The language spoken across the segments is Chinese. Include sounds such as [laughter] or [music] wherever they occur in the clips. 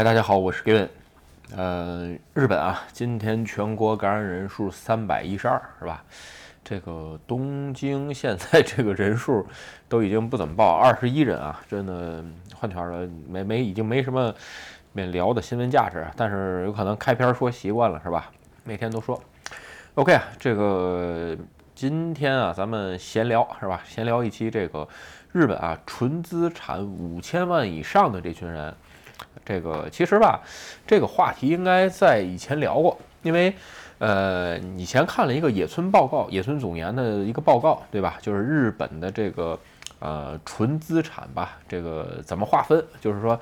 嗨，大家好，我是 Gavin。呃，日本啊，今天全国感染人数三百一十二，是吧？这个东京 [laughs] 现在这个人数都已经不怎么报，二十一人啊，真的换条了，没没已经没什么免聊的新闻价值，但是有可能开篇说习惯了，是吧？每天都说。OK 啊，这个今天啊，咱们闲聊是吧？闲聊一期这个日本啊，纯资产五千万以上的这群人。这个其实吧，这个话题应该在以前聊过，因为呃，以前看了一个野村报告，野村总研的一个报告，对吧？就是日本的这个呃纯资产吧，这个怎么划分？就是说，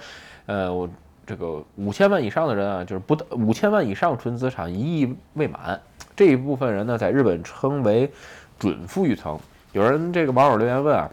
呃，我这个五千万以上的人啊，就是不到五千万以上纯资产一亿未满这一部分人呢，在日本称为准富裕层。有人这个网友留言问啊。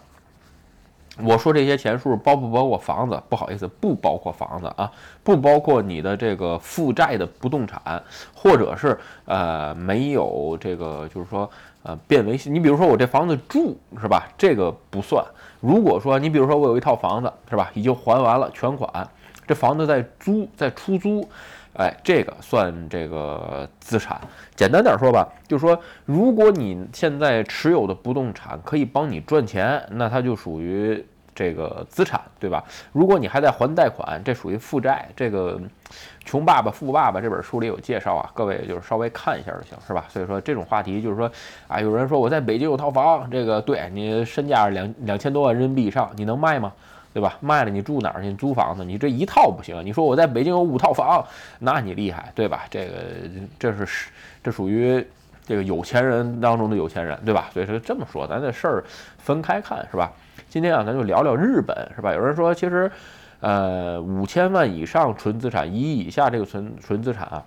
我说这些钱数包不包括房子？不好意思，不包括房子啊，不包括你的这个负债的不动产，或者是呃没有这个，就是说呃变为你比如说我这房子住是吧？这个不算。如果说你比如说我有一套房子是吧，已经还完了全款，这房子在租在出租。哎，这个算这个资产。简单点说吧，就是说，如果你现在持有的不动产可以帮你赚钱，那它就属于这个资产，对吧？如果你还在还贷款，这属于负债。这个《穷爸爸富爸爸》这本书里有介绍啊，各位就是稍微看一下就行，是吧？所以说这种话题就是说，啊，有人说我在北京有套房，这个对你身价两两千多万人民币以上，你能卖吗？对吧？卖了你住哪儿去？租房子？你这一套不行。你说我在北京有五套房，那你厉害，对吧？这个这是这属于这个有钱人当中的有钱人，对吧？所以说这么说，咱这事儿分开看，是吧？今天啊，咱就聊聊日本，是吧？有人说，其实，呃，五千万以上纯资产，一亿以下这个纯纯资产啊，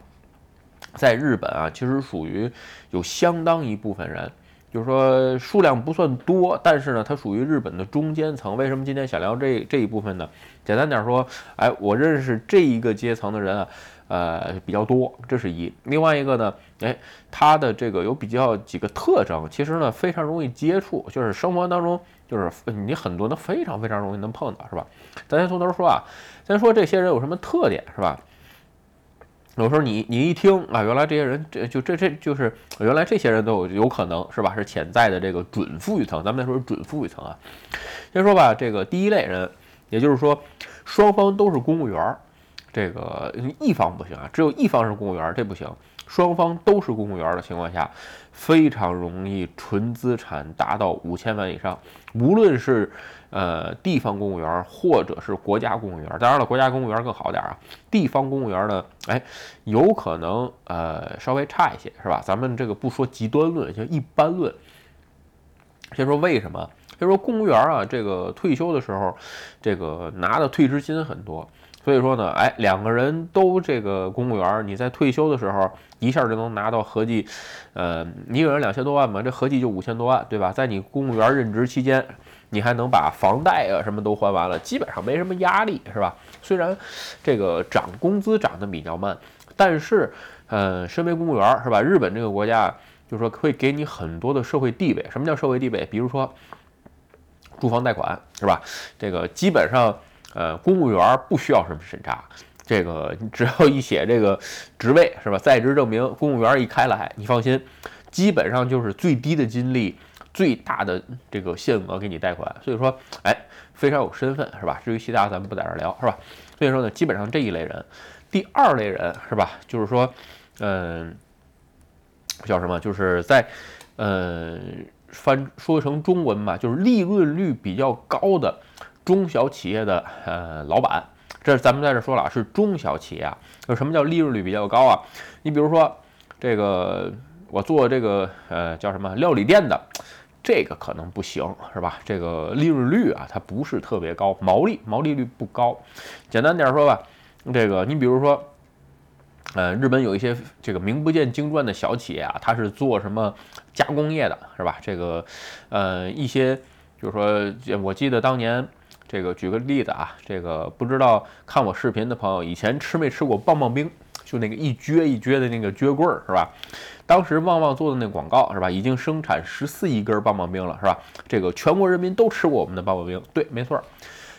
在日本啊，其实属于有相当一部分人。就是说数量不算多，但是呢，它属于日本的中间层。为什么今天想聊这这一部分呢？简单点说，哎，我认识这一个阶层的人啊，呃，比较多，这是一。另外一个呢，哎，他的这个有比较几个特征，其实呢非常容易接触，就是生活当中就是你很多的非常非常容易能碰到，是吧？咱先从头说啊，先说这些人有什么特点，是吧？有时候你你一听啊，原来这些人这就这这就是原来这些人都有有可能是吧？是潜在的这个准富裕层。咱们再说准富裕层啊，先说吧，这个第一类人，也就是说双方都是公务员儿，这个一方不行啊，只有一方是公务员，这不行。双方都是公务员的情况下，非常容易纯资产达到五千万以上。无论是呃地方公务员或者是国家公务员，当然了，国家公务员更好点啊。地方公务员呢，哎，有可能呃稍微差一些，是吧？咱们这个不说极端论，就一般论。先说为什么？先说公务员啊，这个退休的时候，这个拿的退职金很多。所以说呢，哎，两个人都这个公务员，你在退休的时候一下就能拿到合计，呃，一个人两千多万嘛，这合计就五千多万，对吧？在你公务员任职期间，你还能把房贷啊什么都还完了，基本上没什么压力，是吧？虽然这个涨工资涨得比较慢，但是，呃，身为公务员是吧？日本这个国家就是说会给你很多的社会地位。什么叫社会地位？比如说住房贷款是吧？这个基本上。呃，公务员不需要什么审查，这个你只要一写这个职位是吧？在职证明，公务员一开来，你放心，基本上就是最低的金利，最大的这个限额给你贷款。所以说，哎，非常有身份是吧？至于其他咱们不在这聊是吧？所以说呢，基本上这一类人，第二类人是吧？就是说，嗯，叫什么？就是在，呃，翻说成中文吧，就是利润率比较高的。中小企业的呃老板，这咱们在这说了啊是中小企业啊。有什么叫利润率比较高啊？你比如说这个我做这个呃叫什么料理店的，这个可能不行是吧？这个利润率啊它不是特别高，毛利毛利率不高。简单点说吧，这个你比如说呃日本有一些这个名不见经传的小企业啊，它是做什么加工业的是吧？这个呃一些就是说我记得当年。这个举个例子啊，这个不知道看我视频的朋友，以前吃没吃过棒棒冰？就那个一撅一撅的那个撅棍儿，是吧？当时旺旺做的那广告，是吧？已经生产十四亿根棒棒冰了，是吧？这个全国人民都吃过我们的棒棒冰，对，没错。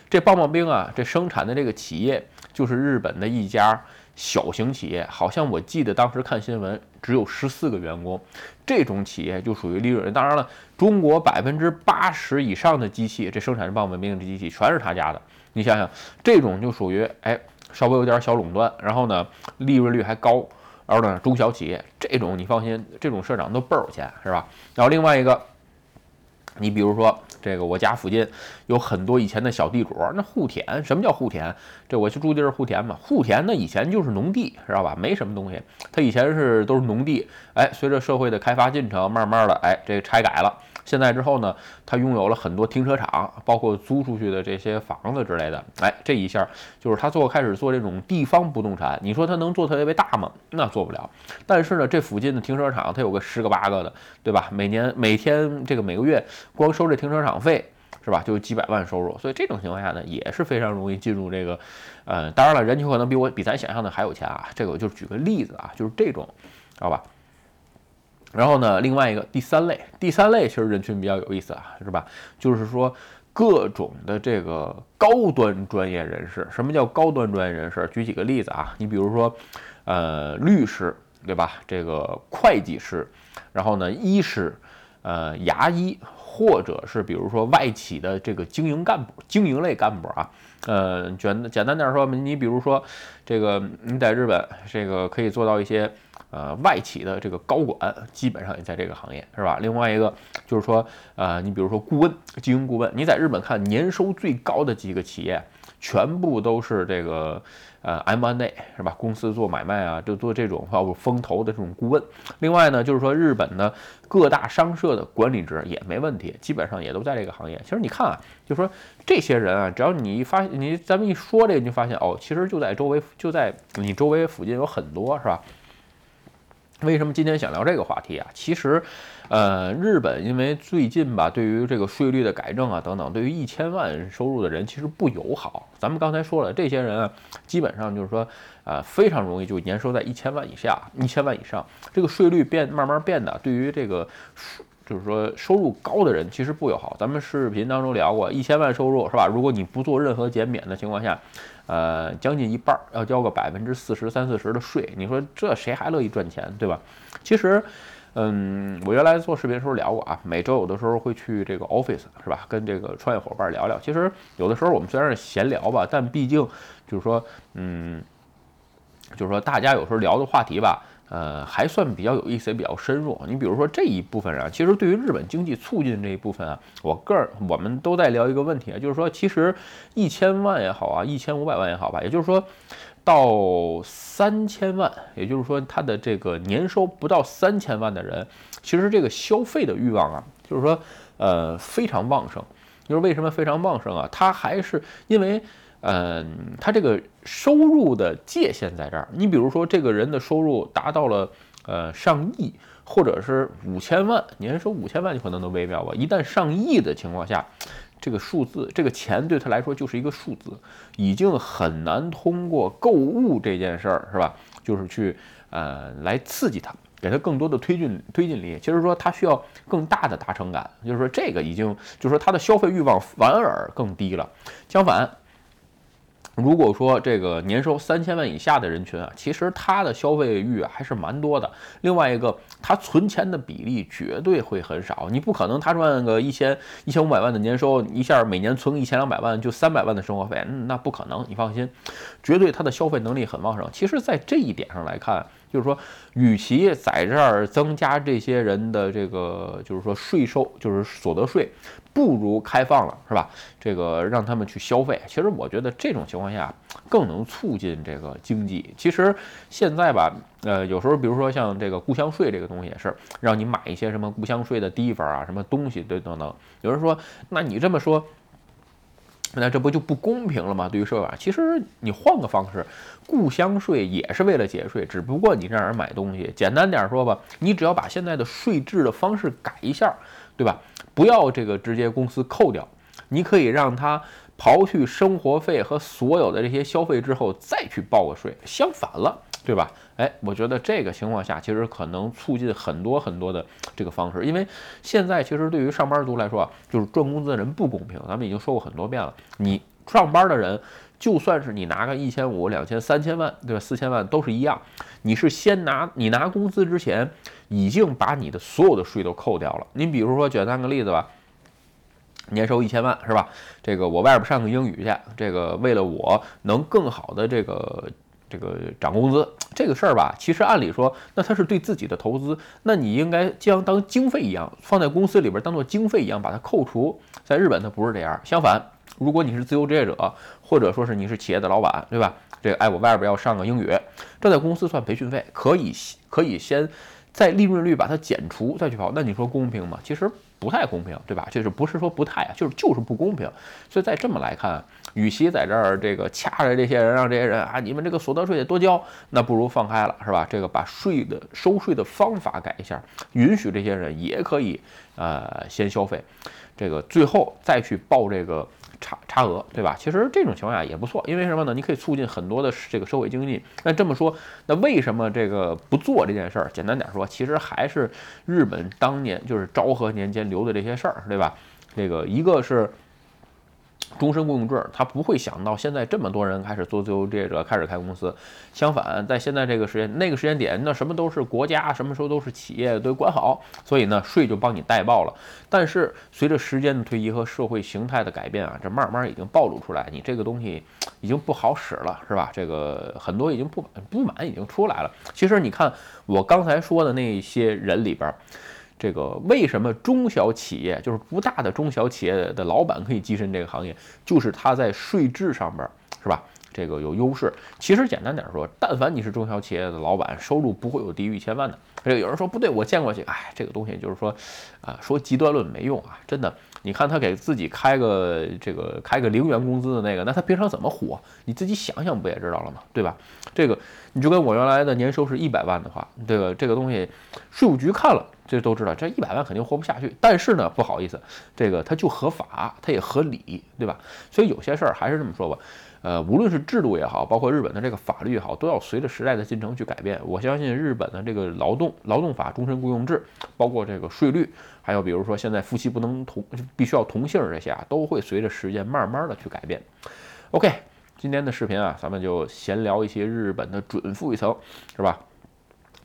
这棒棒冰啊，这生产的这个企业就是日本的一家小型企业，好像我记得当时看新闻只有十四个员工。这种企业就属于利润。当然了，中国百分之八十以上的机器，这生产棒棒冰的机器全是他家的。你想想，这种就属于哎，稍微有点小垄断，然后呢，利润率还高，然后呢，中小企业这种你放心，这种社长都倍儿有钱，是吧？然后另外一个。你比如说，这个我家附近有很多以前的小地主，那户田，什么叫户田？这我去住地儿户田嘛，户田呢以前就是农地，知道吧？没什么东西，它以前是都是农地，哎，随着社会的开发进程，慢慢的，哎，这个拆改了。现在之后呢，他拥有了很多停车场，包括租出去的这些房子之类的。哎，这一下就是他做开始做这种地方不动产。你说他能做特别大吗？那做不了。但是呢，这附近的停车场，它有个十个八个的，对吧？每年每天这个每个月光收这停车场费，是吧？就几百万收入。所以这种情况下呢，也是非常容易进入这个，呃，当然了，人家可能比我比咱想象的还有钱啊。这个我就举个例子啊，就是这种，知道吧？然后呢，另外一个第三类，第三类其实人群比较有意思啊，是吧？就是说各种的这个高端专业人士。什么叫高端专业人士？举几个例子啊，你比如说，呃，律师，对吧？这个会计师，然后呢，医师，呃，牙医，或者是比如说外企的这个经营干部、经营类干部啊。呃，简简单点说，你比如说这个你在日本，这个可以做到一些。呃，外企的这个高管基本上也在这个行业，是吧？另外一个就是说，呃，你比如说顾问、经营顾问，你在日本看年收最高的几个企业，全部都是这个呃 M&A，是吧？公司做买卖啊，就做这种包括风投的这种顾问。另外呢，就是说日本的各大商社的管理职也没问题，基本上也都在这个行业。其实你看啊，就说这些人啊，只要你一发你咱们一说这个，你就发现哦，其实就在周围，就在你周围附近有很多，是吧？为什么今天想聊这个话题啊？其实，呃，日本因为最近吧，对于这个税率的改正啊等等，对于一千万收入的人其实不友好。咱们刚才说了，这些人啊，基本上就是说，呃，非常容易就年收在一千万以下、一千万以上，这个税率变慢慢变的，对于这个。就是说，收入高的人其实不友好。咱们视频当中聊过，一千万收入是吧？如果你不做任何减免的情况下，呃，将近一半要交个百分之四十三四十的税。你说这谁还乐意赚钱，对吧？其实，嗯，我原来做视频的时候聊过啊，每周有的时候会去这个 office 是吧？跟这个创业伙伴聊聊。其实有的时候我们虽然是闲聊吧，但毕竟就是说，嗯，就是说大家有时候聊的话题吧。呃，还算比较有意思，也比较深入。你比如说这一部分啊，其实对于日本经济促进这一部分啊，我个人我们都在聊一个问题啊，就是说，其实一千万也好啊，一千五百万也好吧，也就是说到三千万，也就是说他的这个年收不到三千万的人，其实这个消费的欲望啊，就是说呃非常旺盛。就是为什么非常旺盛啊？他还是因为。嗯，他这个收入的界限在这儿。你比如说，这个人的收入达到了呃上亿，或者是五千万，年收五千万就可能都微妙吧。一旦上亿的情况下，这个数字，这个钱对他来说就是一个数字，已经很难通过购物这件事儿，是吧？就是去呃来刺激他，给他更多的推进推进力。其实说他需要更大的达成感，就是说这个已经就是说他的消费欲望反而更低了。相反。如果说这个年收三千万以下的人群啊，其实他的消费欲还是蛮多的。另外一个，他存钱的比例绝对会很少。你不可能他赚个一千一千五百万的年收，一下每年存一千两百万就三百万的生活费，那不可能。你放心，绝对他的消费能力很旺盛。其实，在这一点上来看。就是说，与其在这儿增加这些人的这个，就是说税收，就是所得税，不如开放了，是吧？这个让他们去消费。其实我觉得这种情况下更能促进这个经济。其实现在吧，呃，有时候比如说像这个故乡税这个东西也是，让你买一些什么故乡税的地方啊，什么东西对等等。有人说，那你这么说。那这不就不公平了吗？对于社会啊，其实你换个方式，故乡税也是为了节税，只不过你让人买东西。简单点说吧，你只要把现在的税制的方式改一下，对吧？不要这个直接公司扣掉，你可以让他刨去生活费和所有的这些消费之后再去报个税，相反了。对吧？哎，我觉得这个情况下，其实可能促进很多很多的这个方式，因为现在其实对于上班族来说啊，就是赚工资的人不公平。咱们已经说过很多遍了，你上班的人，就算是你拿个一千五、两千、三千万，对吧？四千万都是一样，你是先拿你拿工资之前，已经把你的所有的税都扣掉了。你比如说，举三个例子吧，年收一千万是吧？这个我外边上个英语去，这个为了我能更好的这个。这个涨工资这个事儿吧，其实按理说，那他是对自己的投资，那你应该将当经费一样放在公司里边，当做经费一样把它扣除。在日本，它不是这样。相反，如果你是自由职业者，或者说是你是企业的老板，对吧？这个哎，我外边要上个英语，这在公司算培训费，可以可以先在利润率把它减除再去跑。那你说公平吗？其实。不太公平，对吧？就是不是说不太啊，就是就是不公平。所以在这么来看，与其在这儿这个掐着这些人，让这些人啊，你们这个所得税得多交，那不如放开了，是吧？这个把税的收税的方法改一下，允许这些人也可以呃先消费，这个最后再去报这个。差差额，对吧？其实这种情况下也不错，因为什么呢？你可以促进很多的这个社会经济。那这么说，那为什么这个不做这件事儿？简单点说，其实还是日本当年就是昭和年间留的这些事儿，对吧？这个一个是。终身雇佣制，他不会想到现在这么多人开始做自由职业者，开始开公司。相反，在现在这个时间、那个时间点，那什么都是国家，什么时候都是企业都管好，所以呢，税就帮你代报了。但是随着时间的推移和社会形态的改变啊，这慢慢已经暴露出来，你这个东西已经不好使了，是吧？这个很多已经不满，不满已经出来了。其实你看我刚才说的那些人里边。这个为什么中小企业就是不大的中小企业的老板可以跻身这个行业，就是他在税制上边是吧？这个有优势。其实简单点说，但凡你是中小企业的老板，收入不会有低于一千万的。这个有人说不对，我见过去，哎，这个东西就是说，啊，说极端论没用啊，真的。你看他给自己开个这个开个零元工资的那个，那他平常怎么活？你自己想想不也知道了吗？对吧？这个你就跟我原来的年收是一百万的话，这个这个东西，税务局看了。这都知道，这一百万肯定活不下去。但是呢，不好意思，这个它就合法，它也合理，对吧？所以有些事儿还是这么说吧，呃，无论是制度也好，包括日本的这个法律也好，都要随着时代的进程去改变。我相信日本的这个劳动劳动法、终身雇佣制，包括这个税率，还有比如说现在夫妻不能同，必须要同姓这些啊，都会随着时间慢慢的去改变。OK，今天的视频啊，咱们就闲聊一些日本的准富裕层，是吧？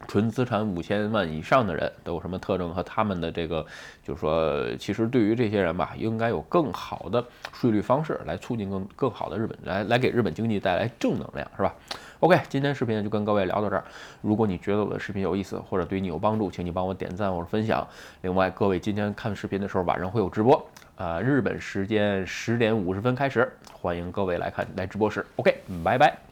纯资产五千万以上的人都有什么特征？和他们的这个，就是说，其实对于这些人吧，应该有更好的税率方式来促进更更好的日本，来来给日本经济带来正能量，是吧？OK，今天视频就跟各位聊到这儿。如果你觉得我的视频有意思，或者对你有帮助，请你帮我点赞或者分享。另外，各位今天看视频的时候，晚上会有直播，啊，日本时间十点五十分开始，欢迎各位来看来直播室。OK，拜拜。